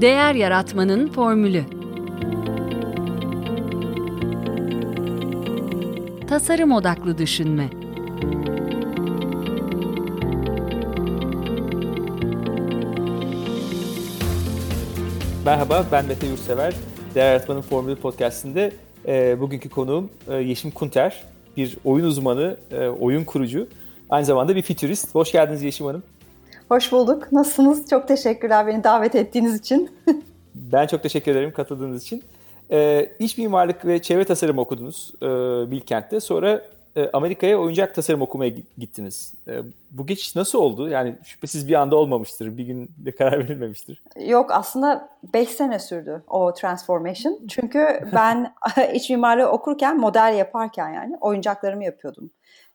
Değer Yaratmanın Formülü Tasarım Odaklı Düşünme Merhaba, ben Mete Yurtsever. Değer Yaratmanın Formülü podcastinde e, bugünkü konuğum e, Yeşim Kunter. Bir oyun uzmanı, e, oyun kurucu. Aynı zamanda bir fütürist. Hoş geldiniz Yeşim Hanım. Hoş bulduk. Nasılsınız? Çok teşekkürler beni davet ettiğiniz için. ben çok teşekkür ederim katıldığınız için. E, iç mimarlık ve çevre tasarım okudunuz e, Bilkent'te. Sonra e, Amerika'ya oyuncak tasarım okumaya gittiniz. E, bu geçiş nasıl oldu? Yani şüphesiz bir anda olmamıştır. Bir günde karar verilmemiştir. Yok aslında 5 sene sürdü o transformation. Çünkü ben iç mimarlığı okurken, model yaparken yani oyuncaklarımı yapıyordum.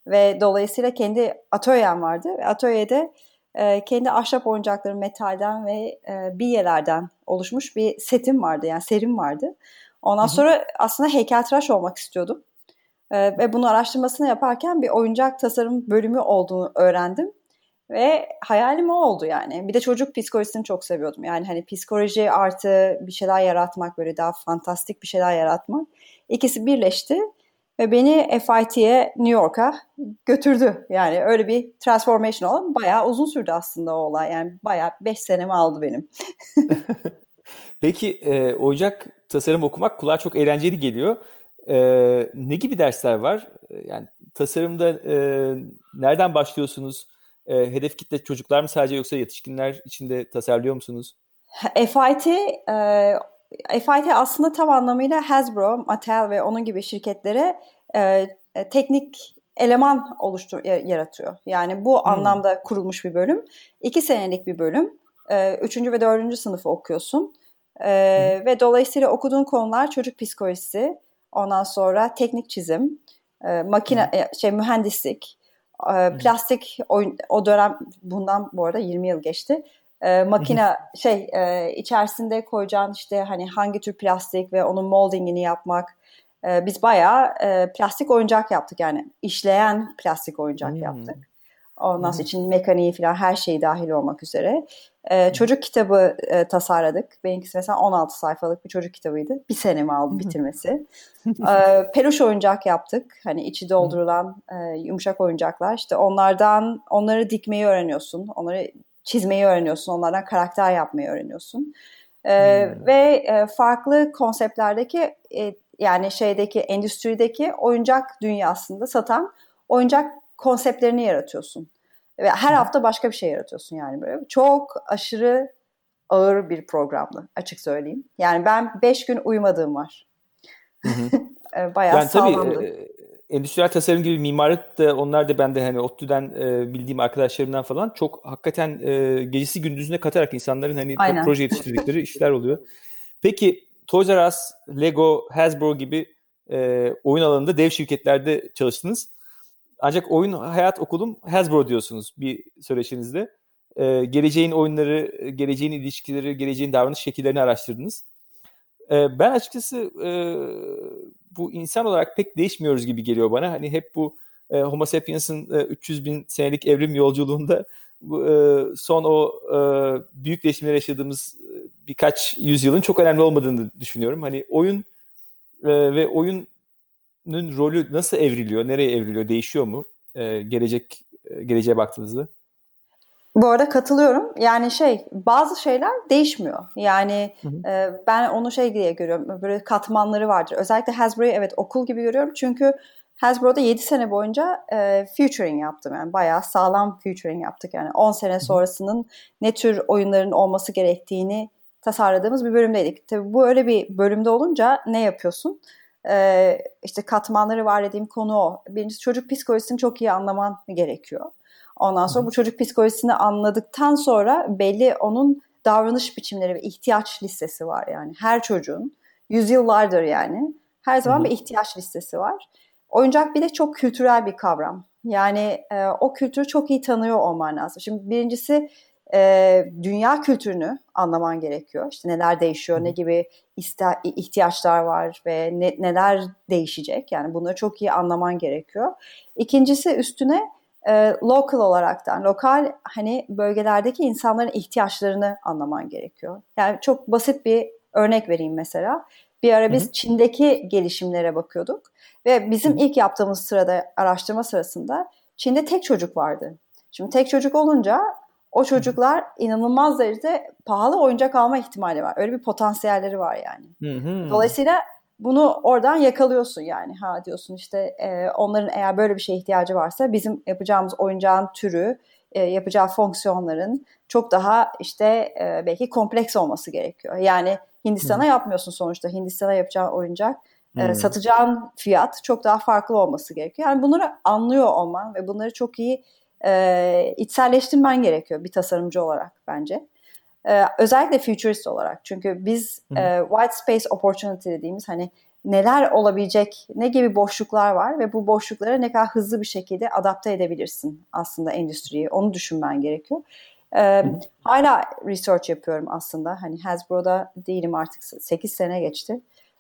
Ve dolayısıyla kendi atölyem vardı. Ve atölyede e, kendi ahşap oyuncaklarım metalden ve e, bilyelerden oluşmuş bir setim vardı. Yani serim vardı. Ondan sonra aslında heykeltıraş olmak istiyordum. E, ve bunu araştırmasını yaparken bir oyuncak tasarım bölümü olduğunu öğrendim. Ve hayalim o oldu yani. Bir de çocuk psikolojisini çok seviyordum. Yani hani psikoloji artı bir şeyler yaratmak böyle daha fantastik bir şeyler yaratmak. İkisi birleşti ve beni FIT'ye New York'a götürdü. Yani öyle bir transformation oldu. Bayağı uzun sürdü aslında o olay. Yani bayağı 5 senemi aldı benim. Peki e, oyuncak tasarım okumak kulağa çok eğlenceli geliyor. E, ne gibi dersler var? E, yani tasarımda e, nereden başlıyorsunuz? E, hedef kitle çocuklar mı sadece yoksa yetişkinler içinde tasarlıyor musunuz? FIT e, FIT aslında tam anlamıyla Hasbro, Mattel ve onun gibi şirketlere e, e, teknik eleman oluştur yaratıyor. Yani bu hmm. anlamda kurulmuş bir bölüm. İki senelik bir bölüm. E, üçüncü ve dördüncü sınıfı okuyorsun. E, hmm. Ve dolayısıyla okuduğun konular çocuk psikolojisi, ondan sonra teknik çizim, e, makine hmm. şey mühendislik, e, plastik oyun, o dönem bundan bu arada 20 yıl geçti e, makine şey e, içerisinde koyacağın işte hani hangi tür plastik ve onun moldingini yapmak. E, biz bayağı e, plastik oyuncak yaptık yani işleyen plastik oyuncak hmm. yaptık. Ondan sonra için mekaniği falan her şeyi dahil olmak üzere. Ee, çocuk kitabı e, tasarladık. Benimkisi mesela 16 sayfalık bir çocuk kitabıydı. Bir senemi aldı bitirmesi. ee, peluş oyuncak yaptık. Hani içi doldurulan e, yumuşak oyuncaklar. İşte onlardan onları dikmeyi öğreniyorsun. Onları çizmeyi öğreniyorsun, onlardan karakter yapmayı öğreniyorsun. E, hmm. Ve e, farklı konseptlerdeki e, yani şeydeki endüstrideki oyuncak dünyasında satan oyuncak konseptlerini yaratıyorsun. Ve her hafta başka bir şey yaratıyorsun yani böyle. Çok aşırı ağır bir programdı açık söyleyeyim. Yani ben beş gün uyumadığım var. Hı. Bayağı yani sağlamdı. Tabii, endüstriyel tasarım gibi mimarlık da onlar da ben de hani ODTÜ'den e, bildiğim arkadaşlarımdan falan çok hakikaten e, gecesi gündüzüne katarak insanların hani Aynen. proje yetiştirdikleri işler oluyor. Peki Toys R Us, Lego, Hasbro gibi e, oyun alanında dev şirketlerde çalıştınız. Ancak oyun hayat okulum Hasbro diyorsunuz bir söyleşinizde. E, geleceğin oyunları, geleceğin ilişkileri, geleceğin davranış şekillerini araştırdınız. E, ben açıkçası e, bu insan olarak pek değişmiyoruz gibi geliyor bana. Hani hep bu e, Homo sapiens'in e, 300 bin senelik evrim yolculuğunda bu, e, son o e, büyük değişimleri yaşadığımız e, birkaç yüzyılın çok önemli olmadığını düşünüyorum. Hani oyun e, ve oyunun rolü nasıl evriliyor, nereye evriliyor, değişiyor mu e, gelecek e, geleceğe baktığınızda? Bu arada katılıyorum. Yani şey bazı şeyler değişmiyor. Yani hı hı. E, ben onu şey diye görüyorum. Böyle katmanları vardır. Özellikle Hasbro'yu evet okul gibi görüyorum. Çünkü Hasbro'da 7 sene boyunca e, featuring yaptım. Yani bayağı sağlam featuring yaptık. Yani 10 sene sonrasının ne tür oyunların olması gerektiğini tasarladığımız bir bölümdeydik. Tabii bu öyle bir bölümde olunca ne yapıyorsun? Ee, işte katmanları var dediğim konu o. Birincisi çocuk psikolojisini çok iyi anlaman gerekiyor. Ondan sonra bu çocuk psikolojisini anladıktan sonra belli onun davranış biçimleri ve ihtiyaç listesi var yani. Her çocuğun yüzyıllardır yani her zaman Hı-hı. bir ihtiyaç listesi var. Oyuncak bir de çok kültürel bir kavram. Yani e, o kültürü çok iyi tanıyor olman lazım. Şimdi birincisi e, dünya kültürünü anlaman gerekiyor. İşte neler değişiyor, ne gibi iste- ihtiyaçlar var ve ne, neler değişecek. Yani bunları çok iyi anlaman gerekiyor. İkincisi üstüne e, local olaraktan, lokal hani bölgelerdeki insanların ihtiyaçlarını anlaman gerekiyor. Yani çok basit bir örnek vereyim mesela. Bir ara biz Hı-hı. Çin'deki gelişimlere bakıyorduk ve bizim Hı-hı. ilk yaptığımız sırada araştırma sırasında Çin'de tek çocuk vardı. Şimdi tek çocuk olunca o çocuklar inanılmaz derecede pahalı oyuncak alma ihtimali var. Öyle bir potansiyelleri var yani. Hı-hı. Dolayısıyla bunu oradan yakalıyorsun yani. Ha diyorsun işte e, onların eğer böyle bir şeye ihtiyacı varsa bizim yapacağımız oyuncağın türü, e, yapacağı fonksiyonların çok daha işte e, belki kompleks olması gerekiyor. Yani Hindistan'a hmm. yapmıyorsun sonuçta. Hindistan'a yapacağın oyuncak hmm. e, satacağın fiyat çok daha farklı olması gerekiyor. Yani bunları anlıyor olman ve bunları çok iyi e, içselleştirmen gerekiyor bir tasarımcı olarak bence. Ee, özellikle futurist olarak. Çünkü biz e, white space opportunity dediğimiz hani neler olabilecek, ne gibi boşluklar var ve bu boşluklara ne kadar hızlı bir şekilde adapte edebilirsin aslında endüstriyi. Onu düşünmen gerekiyor. Ee, hala research yapıyorum aslında. Hani Hasbro'da değilim artık 8 sene geçti.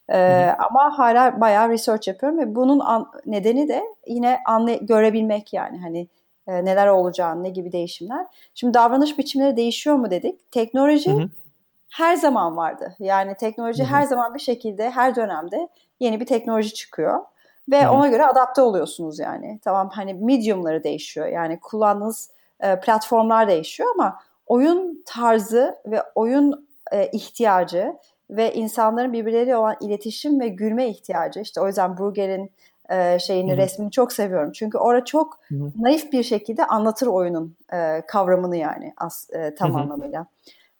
Ee, ama hala bayağı research yapıyorum ve bunun an, nedeni de yine anlay- görebilmek yani hani e, neler olacağını, ne gibi değişimler. Şimdi davranış biçimleri değişiyor mu dedik. Teknoloji hı hı. her zaman vardı. Yani teknoloji hı hı. her zaman bir şekilde, her dönemde yeni bir teknoloji çıkıyor. Ve hı hı. ona göre adapte oluyorsunuz yani. Tamam hani mediumları değişiyor. Yani kullandığınız e, platformlar değişiyor ama oyun tarzı ve oyun e, ihtiyacı ve insanların birbirleriyle olan iletişim ve gülme ihtiyacı. İşte o yüzden Bruegger'in e, şeyini, Hı-hı. resmini çok seviyorum. Çünkü orada çok Hı-hı. naif bir şekilde anlatır oyunun e, kavramını yani as, e, tam Hı-hı. anlamıyla.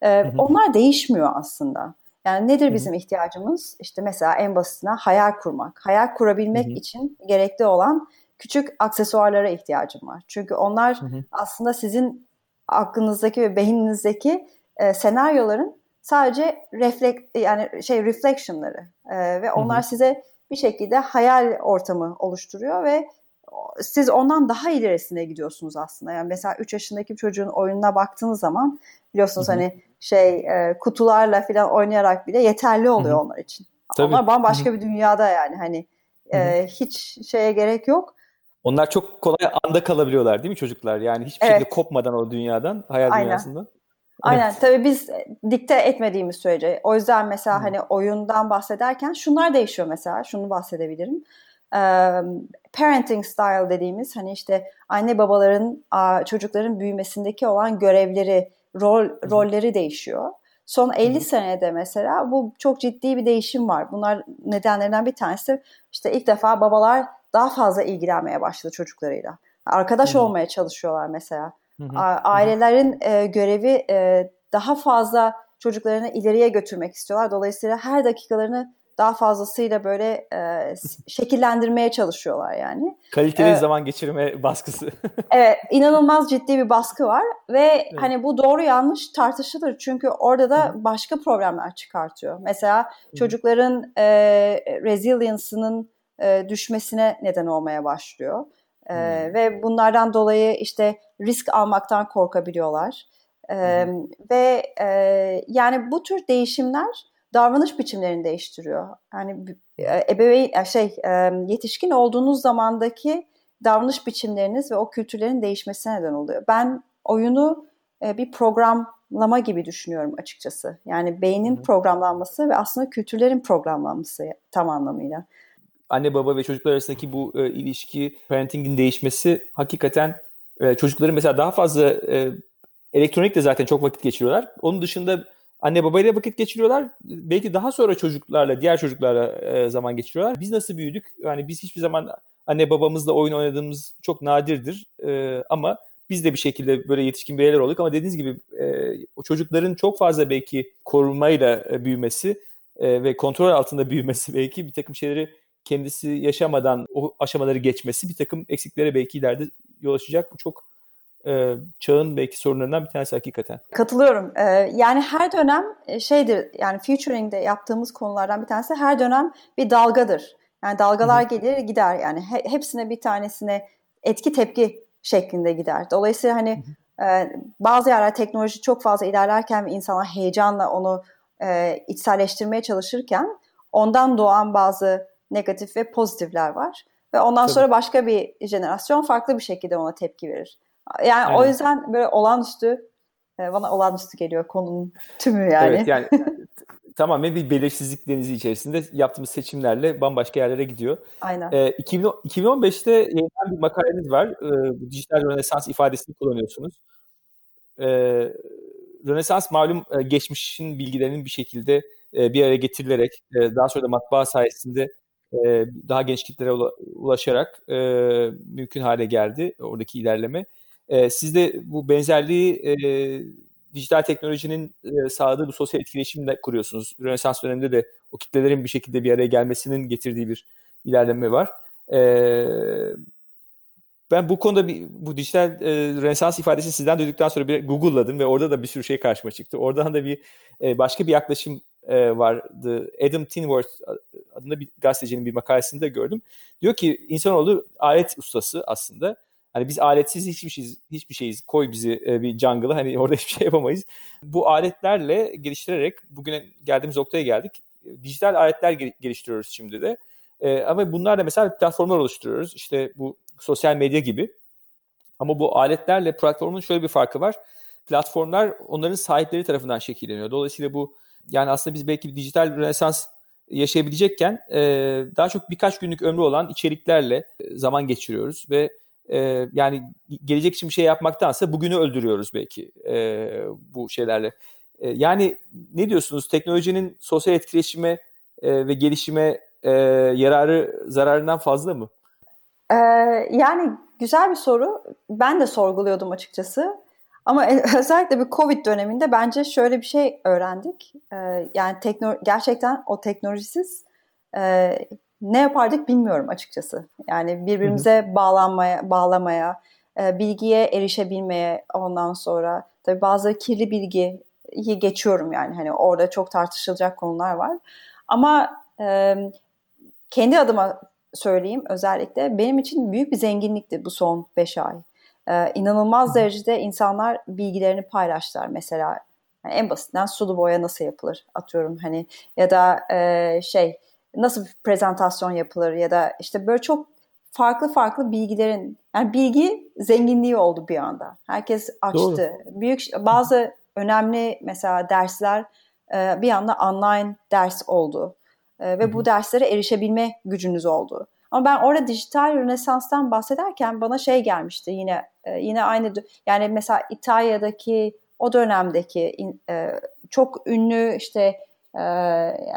E, onlar değişmiyor aslında. Yani nedir Hı-hı. bizim ihtiyacımız? İşte mesela en basitine hayal kurmak. Hayal kurabilmek Hı-hı. için gerekli olan küçük aksesuarlara ihtiyacım var. Çünkü onlar Hı-hı. aslında sizin aklınızdaki ve beyninizdeki e, senaryoların sadece reflek yani şey reflectionları e, ve onlar Hı-hı. size bir şekilde hayal ortamı oluşturuyor ve siz ondan daha ilerisine gidiyorsunuz aslında. Yani mesela 3 yaşındaki bir çocuğun oyununa baktığınız zaman biliyorsunuz Hı-hı. hani şey e, kutularla falan oynayarak bile yeterli oluyor Hı-hı. onlar için. Tabii. Onlar bambaşka Hı-hı. bir dünyada yani hani e, hiç şeye gerek yok. Onlar çok kolay anda kalabiliyorlar değil mi çocuklar? Yani hiçbir evet. şekilde kopmadan o dünyadan, hayal Aynen. dünyasından. Aynen evet. tabii biz dikte etmediğimiz sürece. O yüzden mesela hmm. hani oyundan bahsederken şunlar değişiyor mesela. Şunu bahsedebilirim. Ee, parenting style dediğimiz hani işte anne babaların çocukların büyümesindeki olan görevleri, rol hmm. rolleri değişiyor. Son 50 hmm. senede mesela bu çok ciddi bir değişim var. Bunlar nedenlerinden bir tanesi işte ilk defa babalar daha fazla ilgilenmeye başladı çocuklarıyla. Arkadaş hmm. olmaya çalışıyorlar mesela Hı hı. Ailelerin e, görevi e, daha fazla çocuklarını ileriye götürmek istiyorlar. Dolayısıyla her dakikalarını daha fazlasıyla böyle e, şekillendirmeye çalışıyorlar yani. Kaliteli ee, zaman geçirme baskısı. evet, inanılmaz ciddi bir baskı var ve evet. hani bu doğru yanlış tartışılır çünkü orada da Hı. başka problemler çıkartıyor. Mesela Hı. çocukların e, resilience'ının e, düşmesine neden olmaya başlıyor. E, hmm. Ve bunlardan dolayı işte risk almaktan korkabiliyorlar. E, hmm. Ve e, yani bu tür değişimler davranış biçimlerini değiştiriyor. Yani ebeveyn şey yetişkin olduğunuz zamandaki davranış biçimleriniz ve o kültürlerin değişmesine neden oluyor. Ben oyunu bir programlama gibi düşünüyorum açıkçası. Yani beynin programlanması ve aslında kültürlerin programlanması tam anlamıyla anne baba ve çocuklar arasındaki bu ilişki, parentingin değişmesi hakikaten e, çocukların mesela daha fazla e, elektronikle zaten çok vakit geçiriyorlar. Onun dışında anne babayla vakit geçiriyorlar. Belki daha sonra çocuklarla, diğer çocuklarla e, zaman geçiriyorlar. Biz nasıl büyüdük? Yani biz hiçbir zaman anne babamızla oyun oynadığımız çok nadirdir. E, ama biz de bir şekilde böyle yetişkin bireyler olduk ama dediğiniz gibi e, o çocukların çok fazla belki korumayla e, büyümesi e, ve kontrol altında büyümesi belki bir takım şeyleri kendisi yaşamadan o aşamaları geçmesi bir takım eksiklere belki ileride yol açacak. Bu çok e, çağın belki sorunlarından bir tanesi hakikaten. Katılıyorum. Ee, yani her dönem e, şeydir yani futuring'de yaptığımız konulardan bir tanesi her dönem bir dalgadır. Yani dalgalar Hı-hı. gelir gider yani he, hepsine bir tanesine etki tepki şeklinde gider. Dolayısıyla hani e, bazı yerler teknoloji çok fazla ilerlerken ve insanlar heyecanla onu e, içselleştirmeye çalışırken ondan doğan bazı negatif ve pozitifler var. ve ondan Tabii. sonra başka bir jenerasyon farklı bir şekilde ona tepki verir. Yani Aynen. o yüzden böyle olağanüstü e, bana olağanüstü geliyor konunun tümü yani. Evet yani tamamen bir belirsizlik denizi içerisinde yaptığımız seçimlerle bambaşka yerlere gidiyor. Aynen. E, 2000, 2015'te yayınlanan bir makaleniz var. E, dijital rönesans ifadesini kullanıyorsunuz. E, rönesans malum e, geçmişin bilgilerinin bir şekilde e, bir araya getirilerek e, daha sonra da matbaa sayesinde e, daha genç kitlere ulaşarak e, mümkün hale geldi oradaki ilerleme. E, siz de bu benzerliği e, dijital teknolojinin sağladığı bu sosyal etkileşimle kuruyorsunuz. Rönesans döneminde de o kitlelerin bir şekilde bir araya gelmesinin getirdiği bir ilerleme var. Ben bu konuda bir, bu dijital e, Rönesans ifadesini sizden duyduktan sonra bir Google'ladım ve orada da bir sürü şey karşıma çıktı. Oradan da bir e, başka bir yaklaşım e, vardı. Adam Tinworth adında bir gazetecinin bir makalesinde gördüm. Diyor ki insanoğlu alet ustası aslında. Hani biz aletsiz hiçbir şeyiz, hiçbir şeyiz. Koy bizi e, bir jungle'a hani orada hiçbir şey yapamayız. Bu aletlerle geliştirerek bugüne geldiğimiz noktaya geldik. Dijital aletler geliştiriyoruz şimdi de. E, ama bunlar da mesela platformlar oluşturuyoruz. İşte bu sosyal medya gibi. Ama bu aletlerle platformun şöyle bir farkı var. Platformlar onların sahipleri tarafından şekilleniyor. Dolayısıyla bu yani aslında biz belki bir dijital rönesans yaşayabilecekken e, daha çok birkaç günlük ömrü olan içeriklerle e, zaman geçiriyoruz ve e, yani gelecek için bir şey yapmaktansa bugünü öldürüyoruz belki e, bu şeylerle. E, yani ne diyorsunuz teknolojinin sosyal etkileşime e, ve gelişime e, yararı zararından fazla mı? Ee, yani güzel bir soru. Ben de sorguluyordum açıkçası. Ama özellikle bir Covid döneminde bence şöyle bir şey öğrendik. Ee, yani tekno gerçekten o teknolojisiz e, ne yapardık bilmiyorum açıkçası. Yani birbirimize Hı-hı. bağlanmaya, bağlamaya, e, bilgiye erişebilmeye ondan sonra tabii bazı kirli bilgiyi geçiyorum yani hani orada çok tartışılacak konular var. Ama e, kendi adıma söyleyeyim özellikle benim için büyük bir zenginlikti bu son 5 ay. Ee, inanılmaz derecede insanlar bilgilerini paylaştılar. Mesela yani en basitinden sulu boya nasıl yapılır atıyorum hani ya da e, şey nasıl bir prezentasyon yapılır ya da işte böyle çok farklı farklı bilgilerin yani bilgi zenginliği oldu bir anda. Herkes açtı. Doğru. Büyük bazı önemli mesela dersler e, bir anda online ders oldu. E, ve bu derslere erişebilme gücünüz oldu. Ama ben orada dijital rönesanstan bahsederken bana şey gelmişti yine e, yine aynı yani mesela İtalya'daki o dönemdeki e, çok ünlü işte e,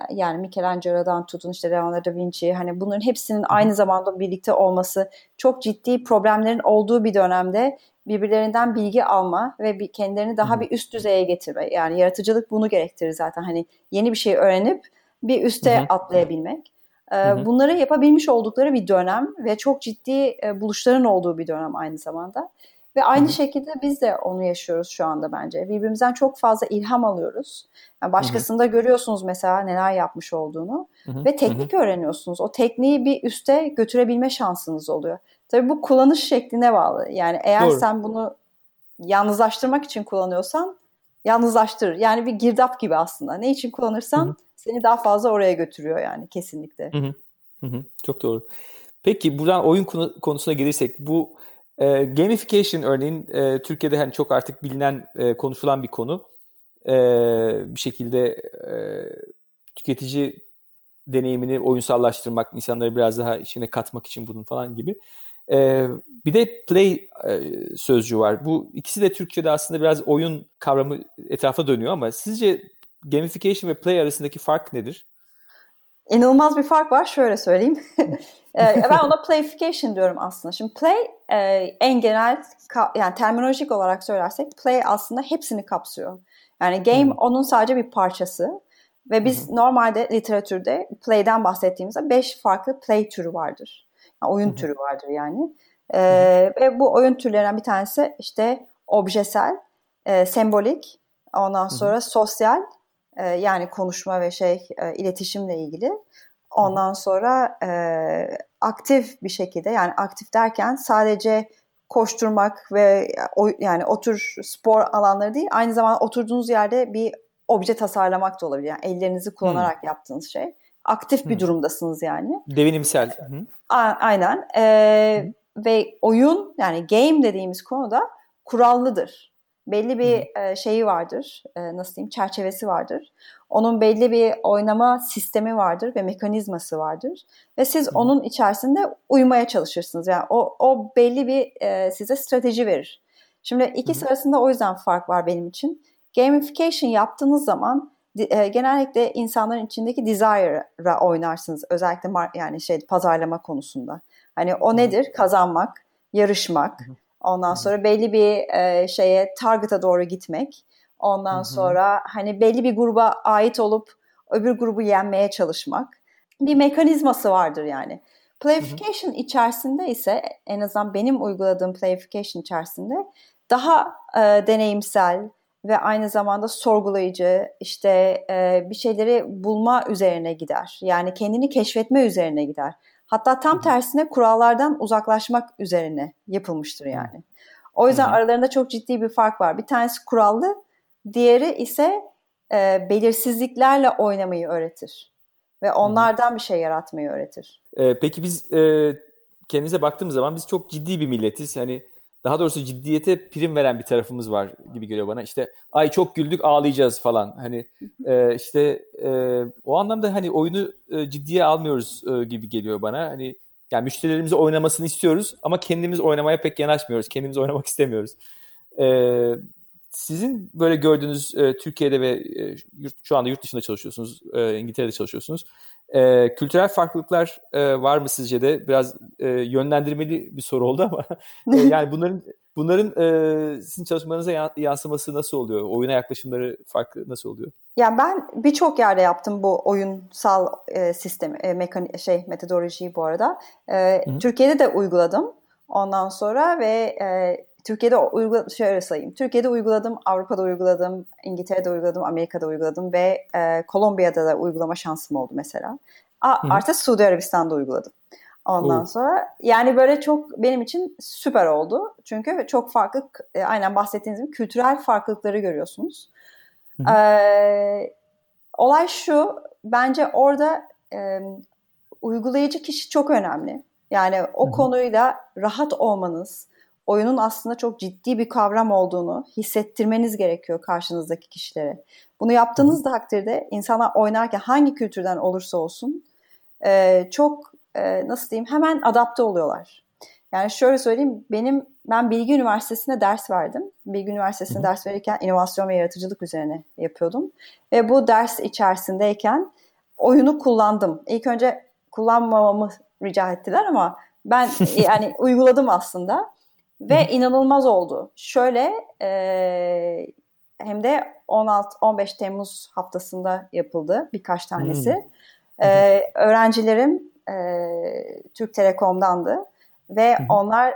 yani Michelangelo'dan tutun işte Leonardo da Vinci hani bunların hepsinin aynı zamanda birlikte olması çok ciddi problemlerin olduğu bir dönemde birbirlerinden bilgi alma ve bir kendilerini daha bir üst düzeye getirme. Yani yaratıcılık bunu gerektirir zaten. Hani yeni bir şey öğrenip bir üste atlayabilmek. Hı Bunları yapabilmiş oldukları bir dönem ve çok ciddi buluşların olduğu bir dönem aynı zamanda. Ve aynı Hı-hı. şekilde biz de onu yaşıyoruz şu anda bence. Birbirimizden çok fazla ilham alıyoruz. Yani başkasında Hı-hı. görüyorsunuz mesela neler yapmış olduğunu Hı-hı. ve teknik Hı-hı. öğreniyorsunuz. O tekniği bir üste götürebilme şansınız oluyor. Tabii bu kullanış şekline bağlı. Yani eğer Doğru. sen bunu yalnızlaştırmak için kullanıyorsan yalnızlaştırır. Yani bir girdap gibi aslında. Ne için kullanırsan Hı-hı seni daha fazla oraya götürüyor yani kesinlikle. Hı hı. Hı hı. Çok doğru. Peki buradan oyun konu, konusuna gelirsek bu e, gamification örneğin e, Türkiye'de hani çok artık bilinen e, konuşulan bir konu. E, bir şekilde e, tüketici deneyimini oyunsallaştırmak, insanları biraz daha içine katmak için bunun falan gibi. E, bir de play e, sözcüğü var. Bu ikisi de Türkçe'de aslında biraz oyun kavramı etrafa dönüyor ama sizce gamification ve play arasındaki fark nedir? İnanılmaz bir fark var. Şöyle söyleyeyim. Ee, ben ona playfication diyorum aslında. Şimdi play e, en genel yani terminolojik olarak söylersek play aslında hepsini kapsıyor. Yani game hmm. onun sadece bir parçası. Ve biz hmm. normalde literatürde play'den bahsettiğimizde beş farklı play türü vardır. Oyun türü vardır yani. Hmm. Ve bu oyun türlerinden bir tanesi işte objesel, e, sembolik, ondan sonra sosyal e, yani konuşma ve şey e, iletişimle ilgili. Ondan sonra e, aktif bir şekilde yani aktif derken sadece koşturmak ve o, yani otur spor alanları değil aynı zamanda oturduğunuz yerde bir obje tasarlamak da olabilir. Yani ellerinizi kullanarak hmm. yaptığınız şey. Aktif bir durumdasınız yani. Devinimsel. Hı. aynen. Ee, ve oyun yani game dediğimiz konuda kurallıdır. Belli bir e, şeyi vardır, e, nasıl diyeyim, çerçevesi vardır. Onun belli bir oynama sistemi vardır ve mekanizması vardır. Ve siz onun içerisinde uymaya çalışırsınız. Yani o, o belli bir e, size strateji verir. Şimdi ikisi Hı-hı. arasında o yüzden fark var benim için. Gamification yaptığınız zaman e, genellikle insanların içindeki desire'a oynarsınız. Özellikle yani şey pazarlama konusunda. Hani o nedir? Kazanmak, yarışmak. Ondan sonra belli bir e, şeye target'a doğru gitmek. Ondan sonra hani belli bir gruba ait olup öbür grubu yenmeye çalışmak. Bir mekanizması vardır yani. Playification içerisinde ise en azından benim uyguladığım playification içerisinde daha e, deneyimsel ve aynı zamanda sorgulayıcı işte e, bir şeyleri bulma üzerine gider. Yani kendini keşfetme üzerine gider. Hatta tam tersine kurallardan uzaklaşmak üzerine yapılmıştır yani. O yüzden aralarında çok ciddi bir fark var. Bir tanesi kurallı, diğeri ise e, belirsizliklerle oynamayı öğretir. Ve onlardan bir şey yaratmayı öğretir. Ee, peki biz e, kendimize baktığımız zaman biz çok ciddi bir milletiz. Yani daha doğrusu ciddiyete prim veren bir tarafımız var gibi geliyor bana. İşte ay çok güldük ağlayacağız falan. Hani e, işte e, o anlamda hani oyunu e, ciddiye almıyoruz e, gibi geliyor bana. Hani yani müşterilerimizi oynamasını istiyoruz ama kendimiz oynamaya pek yanaşmıyoruz. Kendimiz oynamak istemiyoruz. E, sizin böyle gördüğünüz e, Türkiye'de ve e, yurt, şu anda yurt dışında çalışıyorsunuz, e, İngiltere'de çalışıyorsunuz. E, kültürel farklılıklar e, var mı sizce de? Biraz e, yönlendirmeli bir soru oldu ama e, yani bunların bunların e, sizin çalışmalarınıza yansıması nasıl oluyor? Oyuna yaklaşımları farklı nasıl oluyor? Ya ben birçok yerde yaptım bu oyunsal e, sistem e, mekani şey metodolojiyi bu arada. E, Türkiye'de de uyguladım. Ondan sonra ve e, Türkiye'de uyguladım, şöyle sayayım. Türkiye'de uyguladım, Avrupa'da uyguladım, İngiltere'de uyguladım, Amerika'da uyguladım ve e, Kolombiya'da da uygulama şansım oldu mesela. A, artı Suudi Arabistan'da uyguladım. Ondan Hı. sonra yani böyle çok benim için süper oldu. Çünkü çok farklı e, aynen bahsettiğiniz gibi kültürel farklılıkları görüyorsunuz. Ee, olay şu bence orada e, uygulayıcı kişi çok önemli. Yani o Hı. konuyla rahat olmanız, oyunun aslında çok ciddi bir kavram olduğunu hissettirmeniz gerekiyor karşınızdaki kişilere. Bunu yaptığınız takdirde insanlar oynarken hangi kültürden olursa olsun e, çok e, nasıl diyeyim hemen adapte oluyorlar. Yani şöyle söyleyeyim benim ben Bilgi Üniversitesi'nde ders verdim. Bilgi Üniversitesi'nde ders verirken inovasyon ve yaratıcılık üzerine yapıyordum. Ve bu ders içerisindeyken oyunu kullandım. İlk önce kullanmamamı rica ettiler ama ben yani uyguladım aslında. Ve inanılmaz oldu. Şöyle e, hem de 16-15 Temmuz haftasında yapıldı birkaç tanesi. Hmm. E, öğrencilerim e, Türk Telekom'dandı ve onlar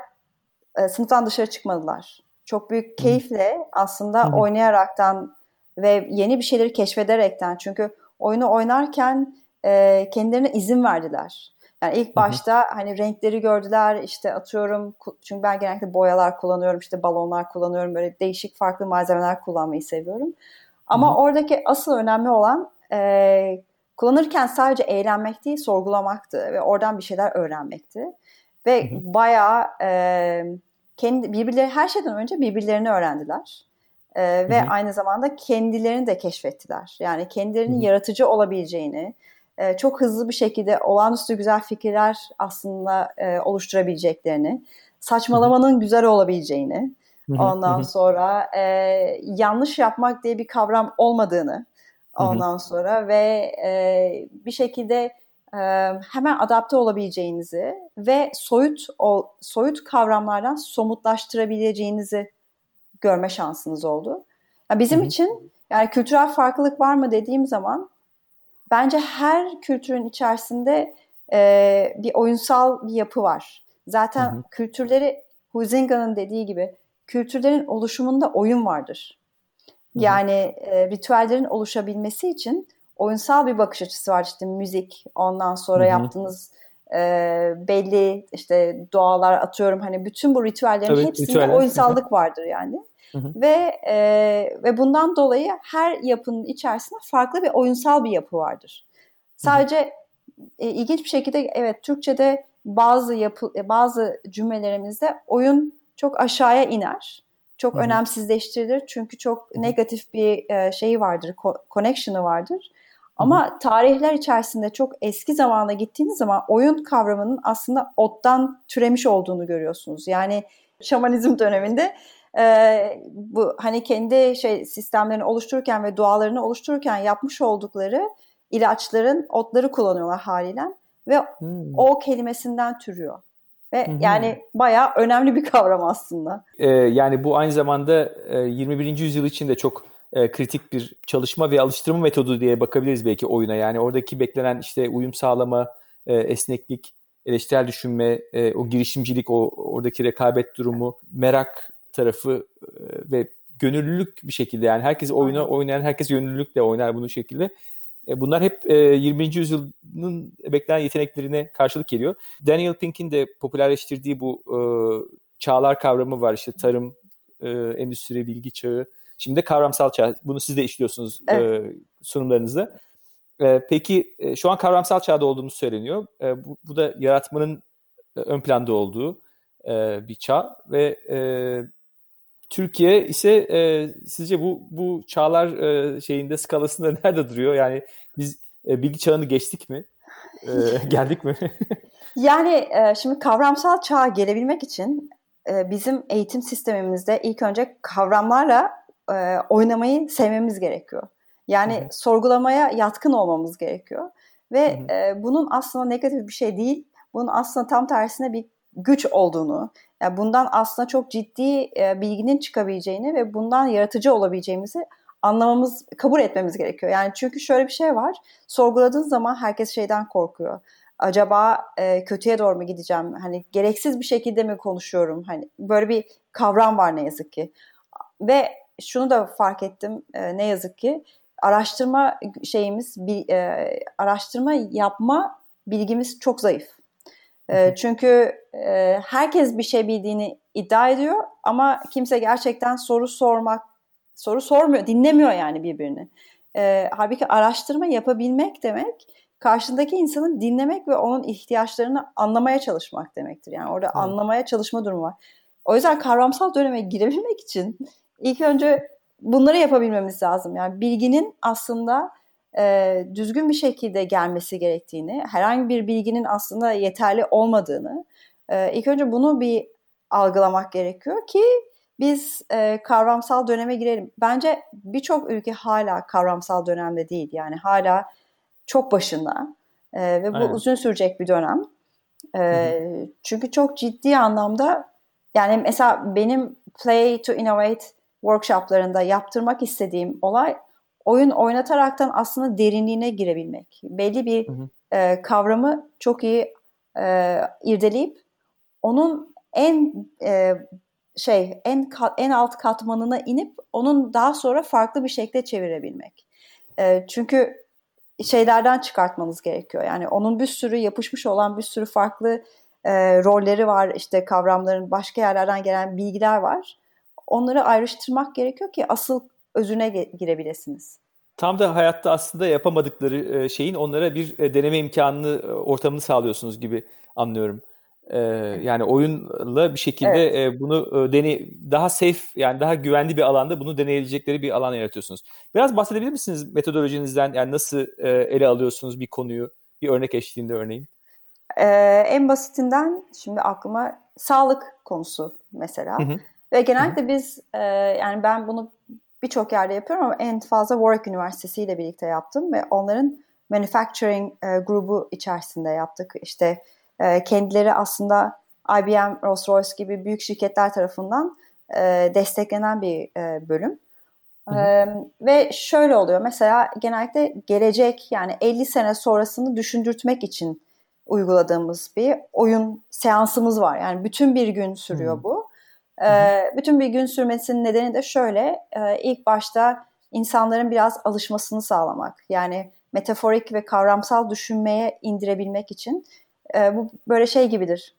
e, sınıftan dışarı çıkmadılar. Çok büyük keyifle aslında hmm. oynayaraktan ve yeni bir şeyleri keşfederekten çünkü oyunu oynarken e, kendilerine izin verdiler. Yani ilk başta hı hı. hani renkleri gördüler işte atıyorum çünkü ben genellikle boyalar kullanıyorum işte balonlar kullanıyorum böyle değişik farklı malzemeler kullanmayı seviyorum. Ama hı hı. oradaki asıl önemli olan e, kullanırken sadece eğlenmek değil sorgulamaktı ve oradan bir şeyler öğrenmekti. Ve hı hı. bayağı e, kendi birbirleri her şeyden önce birbirlerini öğrendiler. E, ve hı hı. aynı zamanda kendilerini de keşfettiler. Yani kendilerinin hı hı. yaratıcı olabileceğini, e, çok hızlı bir şekilde olağanüstü güzel fikirler aslında e, oluşturabileceklerini, saçmalamanın güzel olabileceğini, ondan sonra e, yanlış yapmak diye bir kavram olmadığını, ondan sonra ve e, bir şekilde e, hemen adapte olabileceğinizi ve soyut o soyut kavramlardan somutlaştırabileceğinizi görme şansınız oldu. Yani bizim için yani kültürel farklılık var mı dediğim zaman bence her kültürün içerisinde e, bir oyunsal bir yapı var. Zaten hı hı. kültürleri Huizinga'nın dediği gibi kültürlerin oluşumunda oyun vardır. Yani e, ritüellerin oluşabilmesi için oyunsal bir bakış açısı var. İşte müzik, ondan sonra hı hı. yaptığınız e, belli işte dualar atıyorum. Hani bütün bu ritüellerin evet, hepsinde ritüeller. oyunsallık vardır yani. Hı hı. Ve e, ve bundan dolayı her yapının içerisinde farklı bir oyunsal bir yapı vardır. Sadece hı hı. e, ilginç bir şekilde evet Türkçe'de bazı yapı e, bazı cümlelerimizde oyun çok aşağıya iner. Çok Hı-hı. önemsizleştirilir çünkü çok Hı-hı. negatif bir e, şeyi vardır, connection'ı vardır. Ama Hı-hı. tarihler içerisinde çok eski zamana gittiğiniz zaman oyun kavramının aslında ottan türemiş olduğunu görüyorsunuz. Yani şamanizm döneminde e, bu hani kendi şey sistemlerini oluştururken ve dualarını oluştururken yapmış oldukları ilaçların otları kullanıyorlar haliyle ve hmm. o kelimesinden türüyor. Ve hı yani bayağı önemli bir kavram aslında. Ee, yani bu aynı zamanda e, 21. yüzyıl için de çok e, kritik bir çalışma ve alıştırma metodu diye bakabiliriz belki oyuna. Yani oradaki beklenen işte uyum sağlama, e, esneklik, eleştirel düşünme, e, o girişimcilik, o oradaki rekabet durumu, merak tarafı ve gönüllülük bir şekilde yani herkes oyunu oynayan herkes gönüllülükle oynar bunu şekilde. E, bunlar hep 20. E, yüzyılın beklenen yeteneklerine karşılık geliyor. Daniel Pink'in de popülerleştirdiği bu çağlar kavramı var. İşte tarım, endüstri, bilgi çağı. Şimdi de kavramsal çağ. Bunu siz de işliyorsunuz evet. sunumlarınızda. Peki şu an kavramsal çağda olduğumuz söyleniyor. Bu, bu da yaratmanın ön planda olduğu bir çağ ve Türkiye ise e, sizce bu bu çağlar e, şeyinde skalasında nerede duruyor? Yani biz e, bilgi çağını geçtik mi? E, geldik mi? yani e, şimdi kavramsal çağa gelebilmek için e, bizim eğitim sistemimizde ilk önce kavramlarla e, oynamayı sevmemiz gerekiyor. Yani Hı-hı. sorgulamaya yatkın olmamız gerekiyor. Ve e, bunun aslında negatif bir şey değil. Bunun aslında tam tersine bir güç olduğunu, yani bundan aslında çok ciddi e, bilginin çıkabileceğini ve bundan yaratıcı olabileceğimizi anlamamız, kabul etmemiz gerekiyor. Yani çünkü şöyle bir şey var. Sorguladığın zaman herkes şeyden korkuyor. Acaba e, kötüye doğru mu gideceğim? Hani gereksiz bir şekilde mi konuşuyorum? Hani böyle bir kavram var ne yazık ki. Ve şunu da fark ettim e, ne yazık ki araştırma şeyimiz, bir, e, araştırma yapma bilgimiz çok zayıf. E, çünkü e, herkes bir şey bildiğini iddia ediyor ama kimse gerçekten soru sormak, soru sormuyor, dinlemiyor yani birbirini. E, halbuki araştırma yapabilmek demek karşındaki insanı dinlemek ve onun ihtiyaçlarını anlamaya çalışmak demektir. Yani orada evet. anlamaya çalışma durumu var. O yüzden kavramsal döneme girebilmek için ilk önce bunları yapabilmemiz lazım. Yani bilginin aslında e, düzgün bir şekilde gelmesi gerektiğini, herhangi bir bilginin aslında yeterli olmadığını, e, ilk önce bunu bir algılamak gerekiyor ki biz e, kavramsal döneme girelim. Bence birçok ülke hala kavramsal dönemde değil. Yani hala çok başında e, ve bu Aynen. uzun sürecek bir dönem. E, çünkü çok ciddi anlamda yani mesela benim Play to Innovate workshoplarında yaptırmak istediğim olay oyun oynataraktan aslında derinliğine girebilmek. Belli bir hı hı. E, kavramı çok iyi e, irdeleyip onun en e, şey en kat, en alt katmanına inip onun daha sonra farklı bir şekilde çevirebilmek. E, çünkü şeylerden çıkartmanız gerekiyor. Yani onun bir sürü yapışmış olan bir sürü farklı e, rolleri var. İşte kavramların başka yerlerden gelen bilgiler var. Onları ayrıştırmak gerekiyor ki asıl özüne girebilirsiniz. Tam da hayatta aslında yapamadıkları e, şeyin onlara bir e, deneme imkanını, e, ortamını sağlıyorsunuz gibi anlıyorum. Yani oyunla bir şekilde evet. bunu deney daha safe yani daha güvenli bir alanda bunu deneyebilecekleri bir alan yaratıyorsunuz. Biraz bahsedebilir misiniz metodolojinizden? Yani nasıl ele alıyorsunuz bir konuyu? Bir örnek eşliğinde örneğin. Ee, en basitinden şimdi aklıma sağlık konusu mesela. Hı hı. Ve genellikle hı hı. biz yani ben bunu birçok yerde yapıyorum ama en fazla Warwick Üniversitesi ile birlikte yaptım ve onların manufacturing e, grubu içerisinde yaptık. İşte e, kendileri aslında IBM, Rolls-Royce gibi büyük şirketler tarafından e, desteklenen bir e, bölüm. Hı hı. E, ve şöyle oluyor mesela genellikle gelecek yani 50 sene sonrasını düşündürtmek için uyguladığımız bir oyun seansımız var. Yani bütün bir gün sürüyor hı. bu. E, bütün bir gün sürmesinin nedeni de şöyle. E, ilk başta insanların biraz alışmasını sağlamak. Yani metaforik ve kavramsal düşünmeye indirebilmek için e, bu böyle şey gibidir.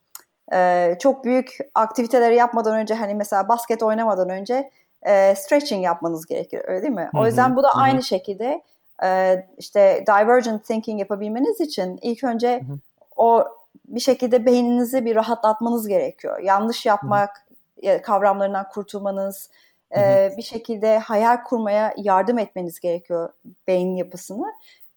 E, çok büyük aktiviteleri yapmadan önce hani mesela basket oynamadan önce e, stretching yapmanız gerekir öyle değil mi? O yüzden bu da aynı şekilde e, işte divergent thinking yapabilmeniz için ilk önce hı hı. o bir şekilde beyninizi bir rahatlatmanız gerekiyor. Yanlış yapmak. Kavramlarından kurtulmanız. E, bir şekilde hayal kurmaya yardım etmeniz gerekiyor beyin yapısını.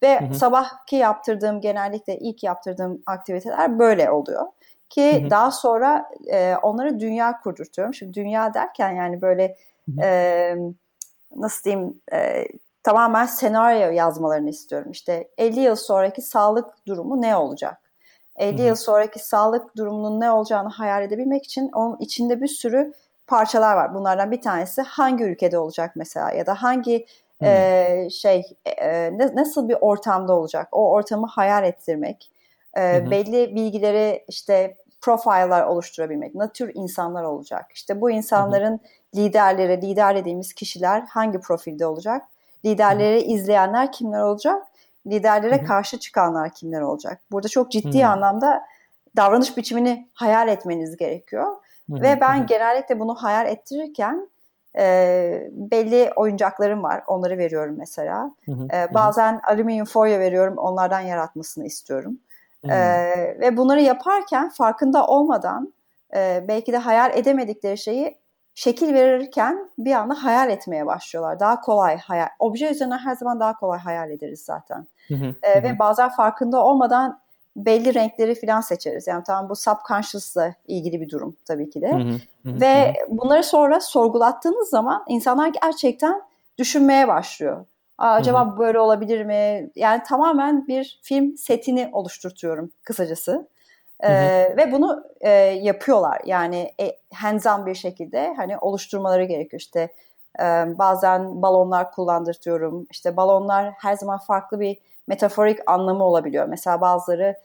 Ve hı hı. sabahki yaptırdığım genellikle ilk yaptırdığım aktiviteler böyle oluyor. Ki hı hı. daha sonra e, onları dünya kurdurtuyorum. Şimdi dünya derken yani böyle hı hı. E, nasıl diyeyim e, tamamen senaryo yazmalarını istiyorum. İşte 50 yıl sonraki sağlık durumu ne olacak? 50 Hı-hı. yıl sonraki sağlık durumunun ne olacağını hayal edebilmek için onun içinde bir sürü parçalar var. Bunlardan bir tanesi hangi ülkede olacak mesela ya da hangi e, şey e, nasıl bir ortamda olacak? O ortamı hayal ettirmek, e, belli bilgileri işte profiler oluşturabilmek, ne tür insanlar olacak? İşte bu insanların Hı-hı. liderleri, lider dediğimiz kişiler hangi profilde olacak? Liderleri Hı-hı. izleyenler kimler olacak? Liderlere Hı-hı. karşı çıkanlar kimler olacak? Burada çok ciddi Hı-hı. anlamda davranış biçimini hayal etmeniz gerekiyor. Hı-hı. Ve ben Hı-hı. genellikle bunu hayal ettirirken e, belli oyuncaklarım var. Onları veriyorum mesela. E, bazen hı. alüminyum folyo veriyorum. Onlardan yaratmasını istiyorum. E, ve bunları yaparken farkında olmadan e, belki de hayal edemedikleri şeyi şekil verirken bir anda hayal etmeye başlıyorlar. Daha kolay hayal. Obje üzerine her zaman daha kolay hayal ederiz zaten. Hı hı, e, hı. Ve bazen farkında olmadan belli renkleri falan seçeriz. Yani tamam bu subconscious'la ilgili bir durum tabii ki de. Hı hı, hı, Ve hı. bunları sonra sorgulattığınız zaman insanlar gerçekten düşünmeye başlıyor. Aa, acaba hı hı. böyle olabilir mi? Yani tamamen bir film setini oluşturtuyorum kısacası. Ee, ve bunu e, yapıyorlar yani e, hands-on bir şekilde hani oluşturmaları gerekiyor işte e, bazen balonlar kullandırtıyorum işte balonlar her zaman farklı bir metaforik anlamı olabiliyor mesela bazıları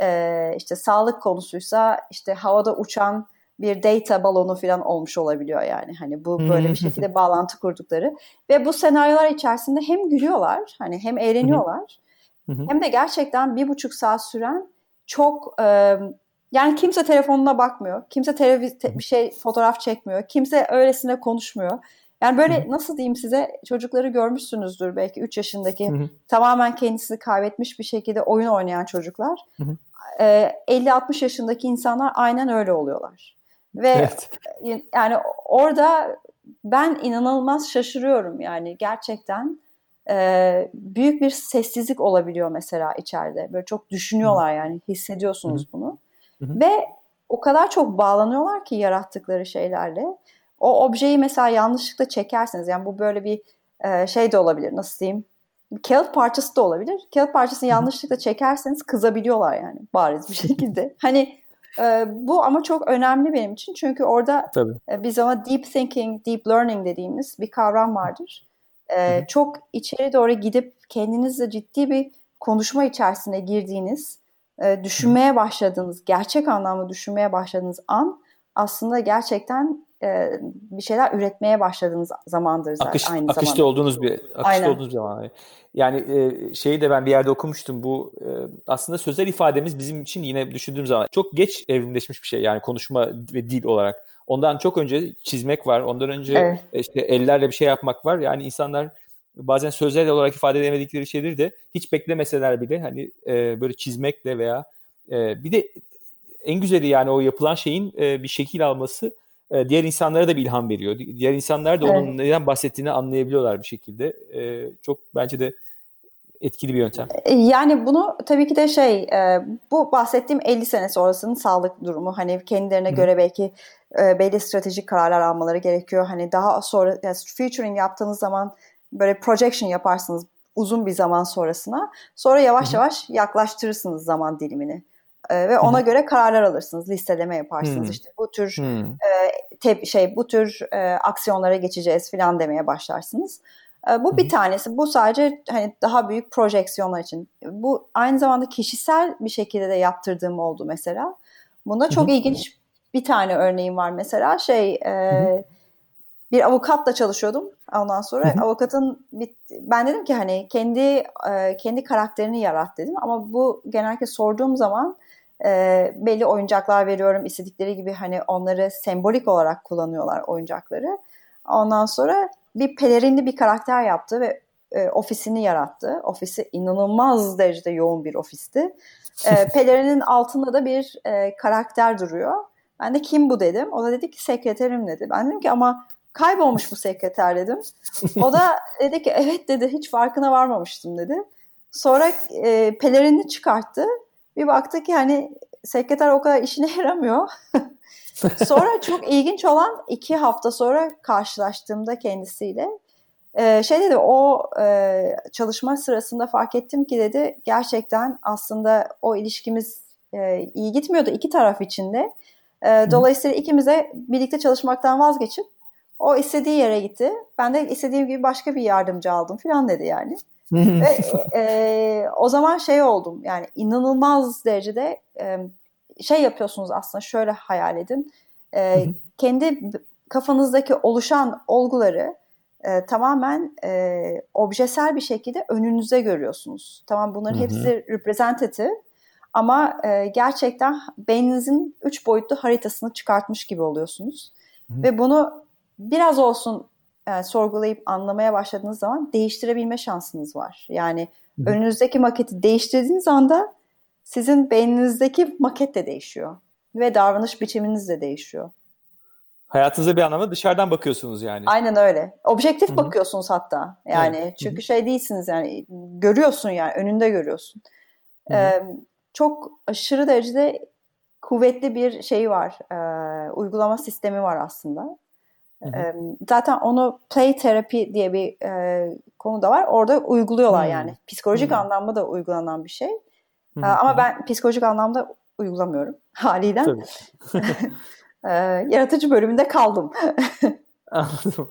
e, işte sağlık konusuysa işte havada uçan bir data balonu falan olmuş olabiliyor yani hani bu böyle bir şekilde bağlantı kurdukları ve bu senaryolar içerisinde hem gülüyorlar hani hem eğleniyorlar hem de gerçekten bir buçuk saat süren çok e, yani kimse telefonuna bakmıyor. Kimse televiz te, bir şey fotoğraf çekmiyor. Kimse öylesine konuşmuyor. Yani böyle Hı-hı. nasıl diyeyim size çocukları görmüşsünüzdür belki 3 yaşındaki Hı-hı. tamamen kendisini kaybetmiş bir şekilde oyun oynayan çocuklar. E, 50-60 yaşındaki insanlar aynen öyle oluyorlar. Ve evet. yani orada ben inanılmaz şaşırıyorum yani gerçekten e, büyük bir sessizlik olabiliyor mesela içeride. Böyle çok düşünüyorlar yani hissediyorsunuz Hı. bunu. Hı. Ve o kadar çok bağlanıyorlar ki yarattıkları şeylerle. O objeyi mesela yanlışlıkla çekerseniz yani bu böyle bir e, şey de olabilir nasıl diyeyim? Kağıt parçası da olabilir. Kağıt parçasını yanlışlıkla çekerseniz kızabiliyorlar yani bariz bir şekilde. hani e, bu ama çok önemli benim için. Çünkü orada e, biz ona deep thinking, deep learning dediğimiz bir kavram vardır. E, çok içeri doğru gidip kendinizle ciddi bir konuşma içerisine girdiğiniz, e, düşünmeye başladığınız, gerçek anlamda düşünmeye başladığınız an aslında gerçekten e, bir şeyler üretmeye başladığınız zamandır zaten Akış, aynı akışta zamanda. olduğunuz bir akışta Aynen. olduğunuz zaman. Yani e, şeyi de ben bir yerde okumuştum bu e, aslında sözel ifademiz bizim için yine düşündüğüm zaman çok geç evrimleşmiş bir şey yani konuşma ve dil olarak. Ondan çok önce çizmek var. Ondan önce evet. işte ellerle bir şey yapmak var. Yani insanlar bazen sözel olarak ifade edemedikleri şeyleri de hiç beklemeseler bile hani e, böyle çizmekle veya e, bir de en güzeli yani o yapılan şeyin e, bir şekil alması e, diğer insanlara da bir ilham veriyor. Diğer insanlar da evet. onun neden bahsettiğini anlayabiliyorlar bir şekilde. E, çok bence de etkili bir yöntem. E, yani bunu tabii ki de şey e, bu bahsettiğim 50 sene sonrasının sağlık durumu hani kendilerine Hı. göre belki e, belli stratejik kararlar almaları gerekiyor. Hani daha sonra yani featuring yaptığınız zaman böyle projection yaparsınız uzun bir zaman sonrasına. Sonra yavaş Hı. yavaş yaklaştırırsınız zaman dilimini. E, ve ona Hı. göre kararlar alırsınız. Listeleme yaparsınız. Hı. İşte bu tür e, te, şey bu tür e, aksiyonlara geçeceğiz falan demeye başlarsınız. E, bu Hı. bir tanesi. Bu sadece hani daha büyük projeksiyonlar için. Bu aynı zamanda kişisel bir şekilde de yaptırdığım oldu mesela. Bunda çok Hı. ilginç bir tane örneğim var mesela şey e, bir avukatla çalışıyordum ondan sonra hı hı. avukatın bir, ben dedim ki hani kendi e, kendi karakterini yarat dedim ama bu genellikle sorduğum zaman e, belli oyuncaklar veriyorum istedikleri gibi hani onları sembolik olarak kullanıyorlar oyuncakları ondan sonra bir pelerinli bir karakter yaptı ve e, ofisini yarattı. Ofisi inanılmaz derecede yoğun bir ofisti. E, pelerinin altında da bir e, karakter duruyor. Ben de kim bu dedim. O da dedi ki sekreterim dedi. Ben dedim ki ama kaybolmuş bu sekreter dedim. O da dedi ki evet dedi hiç farkına varmamıştım dedi. Sonra e, pelerini çıkarttı. Bir baktı ki hani sekreter o kadar işine yaramıyor. sonra çok ilginç olan iki hafta sonra karşılaştığımda kendisiyle e, şey dedi o e, çalışma sırasında fark ettim ki dedi gerçekten aslında o ilişkimiz e, iyi gitmiyordu iki taraf içinde. E, dolayısıyla ikimize birlikte çalışmaktan vazgeçip o istediği yere gitti. Ben de istediğim gibi başka bir yardımcı aldım falan dedi yani. Ve e, o zaman şey oldum yani inanılmaz derecede e, şey yapıyorsunuz aslında şöyle hayal edin. E, kendi kafanızdaki oluşan olguları e, tamamen e, objesel bir şekilde önünüze görüyorsunuz. Tamam bunların hepsi representative ama e, gerçekten beyninizin üç boyutlu haritasını çıkartmış gibi oluyorsunuz. Hı. Ve bunu biraz olsun e, sorgulayıp anlamaya başladığınız zaman değiştirebilme şansınız var. Yani Hı. önünüzdeki maketi değiştirdiğiniz anda sizin beyninizdeki maket de değişiyor. Ve davranış biçiminiz de değişiyor. Hayatınıza bir anlamda dışarıdan bakıyorsunuz yani. Aynen öyle. Objektif Hı-hı. bakıyorsunuz hatta. Yani evet. çünkü Hı-hı. şey değilsiniz yani görüyorsun yani önünde görüyorsun. Ee, çok aşırı derecede kuvvetli bir şey var. E, uygulama sistemi var aslında. Hı hı. Zaten onu play terapi diye bir e, konu da var. Orada uyguluyorlar hı. yani. Psikolojik hı. anlamda da uygulanan bir şey. Hı hı. Ama ben psikolojik anlamda uygulamıyorum haliyle. e, yaratıcı bölümünde kaldım. Anladım.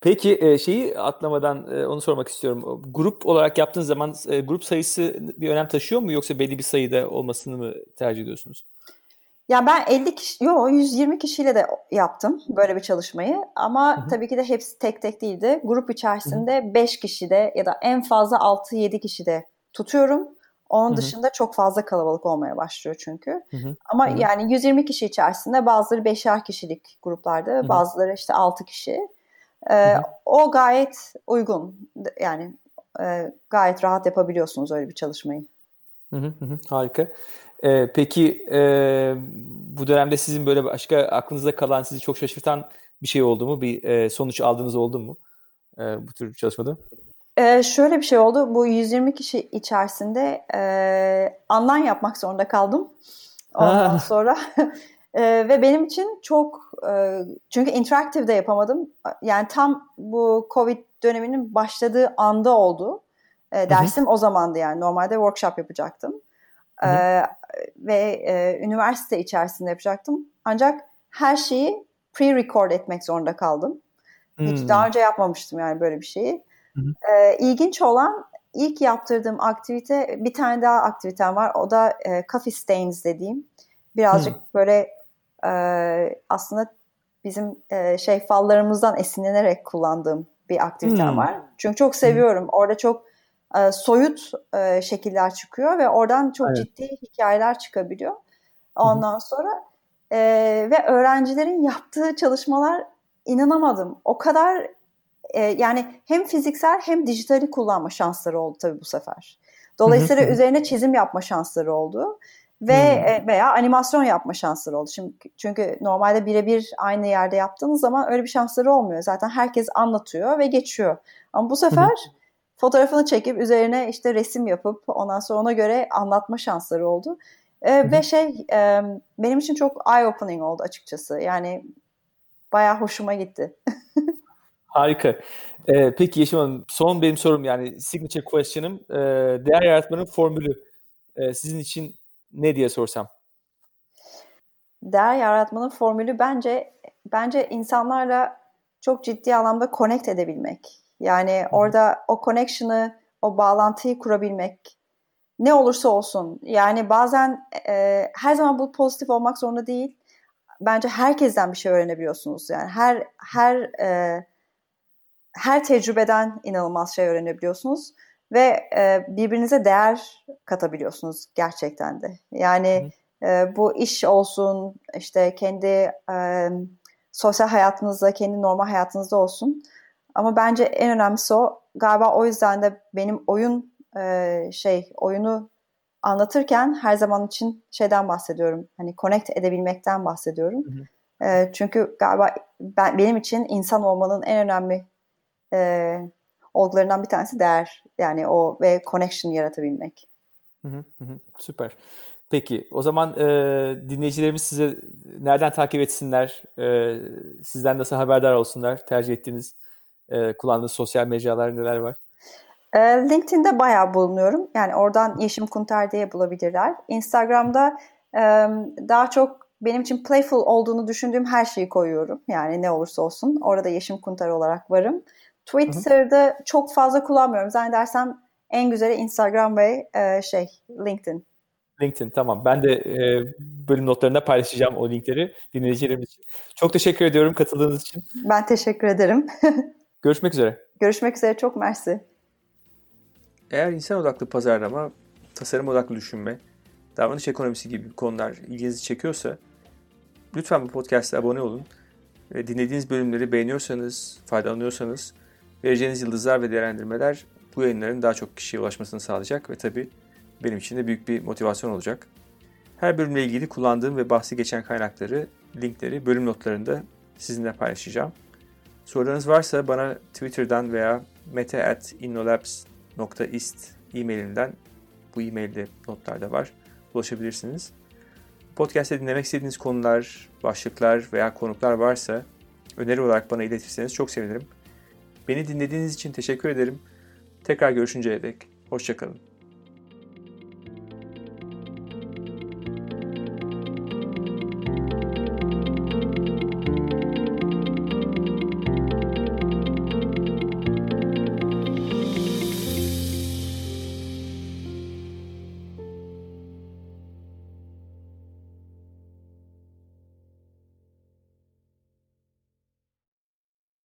Peki şeyi atlamadan onu sormak istiyorum. Grup olarak yaptığınız zaman grup sayısı bir önem taşıyor mu yoksa belli bir sayıda olmasını mı tercih ediyorsunuz? Ya ben 50 kişi, yo 120 kişiyle de yaptım böyle bir çalışmayı ama Hı-hı. tabii ki de hepsi tek tek değildi. Grup içerisinde Hı-hı. 5 kişi de ya da en fazla 6-7 kişi de tutuyorum. Onun Hı-hı. dışında çok fazla kalabalık olmaya başlıyor çünkü. Hı-hı. Ama Hı-hı. yani 120 kişi içerisinde bazıları 5'er kişilik gruplarda, Hı-hı. bazıları işte 6 kişi. Ee, o gayet uygun. Yani e, gayet rahat yapabiliyorsunuz öyle bir çalışmayı. Hı hı hı, harika. Ee, peki e, bu dönemde sizin böyle başka aklınızda kalan sizi çok şaşırtan bir şey oldu mu? Bir e, sonuç aldığınız oldu mu e, bu tür çalışmada? Ee, şöyle bir şey oldu. Bu 120 kişi içerisinde e, anlan yapmak zorunda kaldım. Ondan ha. sonra e, ve benim için çok e, çünkü interactive de yapamadım. Yani tam bu Covid döneminin başladığı anda oldu. E, dersim Hı-hı. o zamandı yani. Normalde workshop yapacaktım. E, ve e, üniversite içerisinde yapacaktım. Ancak her şeyi pre-record etmek zorunda kaldım. Hmm. Hiç daha önce yapmamıştım yani böyle bir şeyi. E, ilginç olan ilk yaptırdığım aktivite bir tane daha aktivitem var. O da e, coffee stains dediğim. Birazcık hmm. böyle e, aslında bizim e, şey fallarımızdan esinlenerek kullandığım bir aktivitem hmm. var. Çünkü çok seviyorum. Hmm. Orada çok e, soyut e, şekiller çıkıyor ve oradan çok evet. ciddi hikayeler çıkabiliyor. Ondan Hı-hı. sonra e, ve öğrencilerin yaptığı çalışmalar inanamadım. O kadar e, yani hem fiziksel hem dijitali kullanma şansları oldu tabii bu sefer. Dolayısıyla Hı-hı. üzerine çizim yapma şansları oldu ve e, veya animasyon yapma şansları oldu. Şimdi çünkü normalde birebir aynı yerde yaptığınız zaman öyle bir şansları olmuyor. Zaten herkes anlatıyor ve geçiyor. Ama bu sefer fotoğrafını çekip üzerine işte resim yapıp ondan sonra ona göre anlatma şansları oldu. E, ve şey e, benim için çok eye opening oldu açıkçası. Yani bayağı hoşuma gitti. Harika. Ee, peki Yeşim Hanım son benim sorum yani signature question'ım e, değer yaratmanın formülü e, sizin için ne diye sorsam? Değer yaratmanın formülü bence bence insanlarla çok ciddi anlamda connect edebilmek. Yani orada o connection'ı, o bağlantıyı kurabilmek ne olursa olsun. Yani bazen e, her zaman bu pozitif olmak zorunda değil. Bence herkesten bir şey öğrenebiliyorsunuz. Yani her her e, her tecrübeden inanılmaz şey öğrenebiliyorsunuz ve e, birbirinize değer katabiliyorsunuz gerçekten de. Yani e, bu iş olsun, işte kendi e, sosyal hayatınızda, kendi normal hayatınızda olsun Ama bence en önemlisi o. Galiba o yüzden de benim oyun e, şey oyunu anlatırken her zaman için şeyden bahsediyorum. Hani connect edebilmekten bahsediyorum. Hı hı. E, çünkü galiba ben, benim için insan olmanın en önemli e, olgularından bir tanesi değer. Yani o ve connection yaratabilmek. Hı hı hı. Süper. Peki o zaman e, dinleyicilerimiz size nereden takip etsinler? E, sizden nasıl haberdar olsunlar? Tercih ettiğiniz, e, kullandığınız sosyal mecralar neler var? E, LinkedIn'de bayağı bulunuyorum. Yani oradan Yeşim Kunter diye bulabilirler. Instagram'da e, daha çok benim için playful olduğunu düşündüğüm her şeyi koyuyorum. Yani ne olursa olsun. Orada Yeşim Kunter olarak varım. Twitter'da hı hı. çok fazla kullanmıyorum. Zannedersem en güzeli Instagram ve e, şey LinkedIn. LinkedIn tamam. Ben de e, bölüm notlarında paylaşacağım o linkleri dinleyicilerimiz için. Çok teşekkür ediyorum katıldığınız için. Ben teşekkür ederim. Görüşmek üzere. Görüşmek üzere. Çok mersi. Eğer insan odaklı pazarlama, tasarım odaklı düşünme, davranış ekonomisi gibi konular ilginizi çekiyorsa lütfen bu podcast'e abone olun. Ve dinlediğiniz bölümleri beğeniyorsanız, faydalanıyorsanız vereceğiniz yıldızlar ve değerlendirmeler bu yayınların daha çok kişiye ulaşmasını sağlayacak ve tabii benim için de büyük bir motivasyon olacak. Her bölümle ilgili kullandığım ve bahsi geçen kaynakları, linkleri bölüm notlarında sizinle paylaşacağım. Sorularınız varsa bana Twitter'dan veya mete.innolabs.ist e-mailimden bu e-mailde notlarda var. Ulaşabilirsiniz. Podcast'te dinlemek istediğiniz konular, başlıklar veya konuklar varsa öneri olarak bana iletirseniz çok sevinirim. Beni dinlediğiniz için teşekkür ederim. Tekrar görüşünceye dek hoşçakalın.